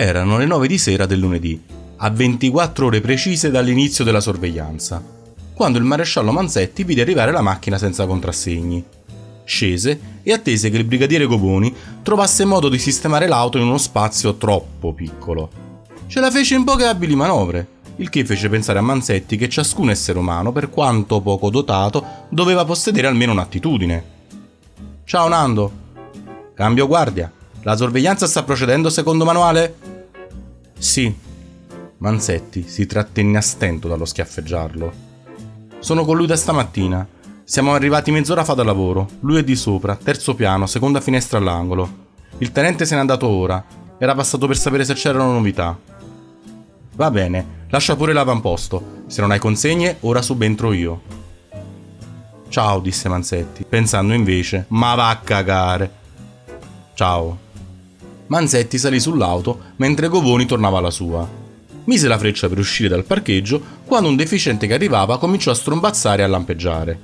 Erano le 9 di sera del lunedì, a 24 ore precise dall'inizio della sorveglianza, quando il maresciallo Manzetti vide arrivare la macchina senza contrassegni. Scese e attese che il brigadiere Goboni trovasse modo di sistemare l'auto in uno spazio troppo piccolo. Ce la fece in poche abili manovre, il che fece pensare a Manzetti che ciascun essere umano, per quanto poco dotato, doveva possedere almeno un'attitudine. Ciao Nando. Cambio guardia. La sorveglianza sta procedendo secondo manuale? Sì. Manzetti si trattenne a stento dallo schiaffeggiarlo. Sono con lui da stamattina. Siamo arrivati mezz'ora fa da lavoro. Lui è di sopra, terzo piano, seconda finestra all'angolo. Il tenente se n'è andato ora. Era passato per sapere se c'erano novità. Va bene, lascia pure l'avamposto. Se non hai consegne, ora subentro io. Ciao, disse Manzetti, pensando invece, ma va a cagare. Ciao. Manzetti salì sull'auto mentre Govoni tornava alla sua. Mise la freccia per uscire dal parcheggio quando un deficiente che arrivava cominciò a strombazzare e a lampeggiare.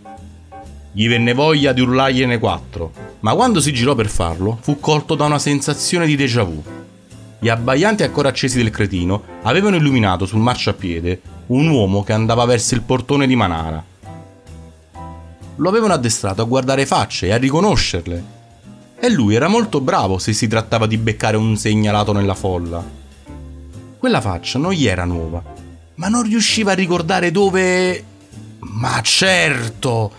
Gli venne voglia di urlargliene quattro, ma quando si girò per farlo fu colto da una sensazione di déjà vu. Gli abbaianti ancora accesi del cretino avevano illuminato sul marciapiede un uomo che andava verso il portone di Manara. Lo avevano addestrato a guardare facce e a riconoscerle, e lui era molto bravo se si trattava di beccare un segnalato nella folla. Quella faccia non gli era nuova, ma non riusciva a ricordare dove... Ma certo!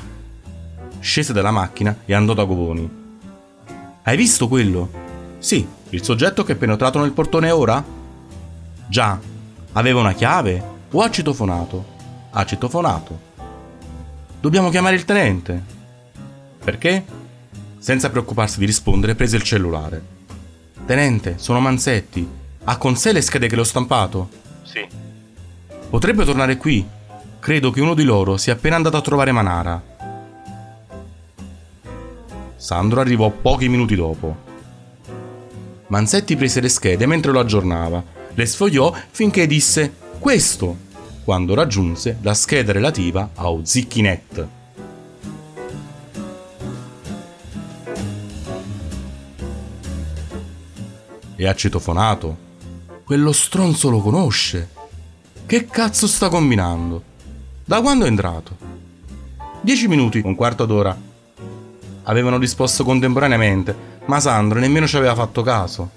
Scese dalla macchina e andò da Govoni. Hai visto quello? Sì, il soggetto che è penetrato nel portone ora? Già. Aveva una chiave o ha citofonato? Ha citofonato. Dobbiamo chiamare il tenente. Perché? Senza preoccuparsi di rispondere, prese il cellulare. Tenente, sono Manzetti. Ha con sé le schede che l'ho stampato? Sì. Potrebbe tornare qui. Credo che uno di loro sia appena andato a trovare Manara. Sandro arrivò pochi minuti dopo. Manzetti prese le schede mentre lo aggiornava. Le sfogliò finché disse questo, quando raggiunse la scheda relativa a Ozicchinet. E ha citofonato. Quello stronzo lo conosce. Che cazzo sta combinando? Da quando è entrato? Dieci minuti, un quarto d'ora. Avevano risposto contemporaneamente, ma Sandro nemmeno ci aveva fatto caso.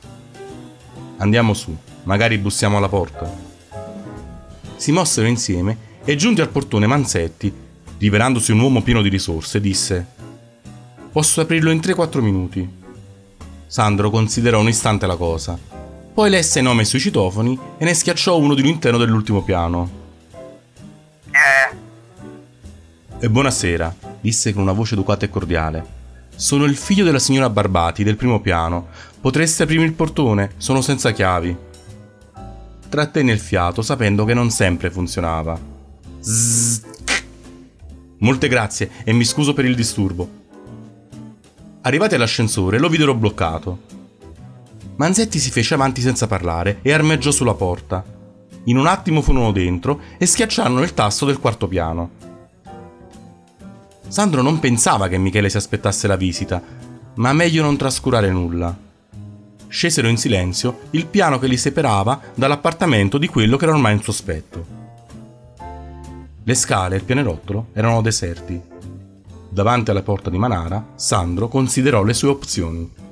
Andiamo su, magari bussiamo alla porta. Si mossero insieme e giunti al portone Manzetti, rivelandosi un uomo pieno di risorse, disse Posso aprirlo in 3-4 minuti. Sandro considerò un istante la cosa. Poi lesse nome sui citofoni e ne schiacciò uno di all'interno dell'ultimo piano. Eh. E buonasera, disse con una voce educata e cordiale. Sono il figlio della signora Barbati, del primo piano. Potreste aprirmi il portone? Sono senza chiavi. Trattenne il fiato, sapendo che non sempre funzionava. Zzz. Molte grazie e mi scuso per il disturbo. Arrivati all'ascensore lo videro bloccato. Manzetti si fece avanti senza parlare e armeggiò sulla porta. In un attimo furono dentro e schiacciarono il tasto del quarto piano. Sandro non pensava che Michele si aspettasse la visita, ma meglio non trascurare nulla. Scesero in silenzio il piano che li separava dall'appartamento di quello che era ormai un sospetto. Le scale e il pianerottolo erano deserti. Davanti alla porta di Manara, Sandro considerò le sue opzioni.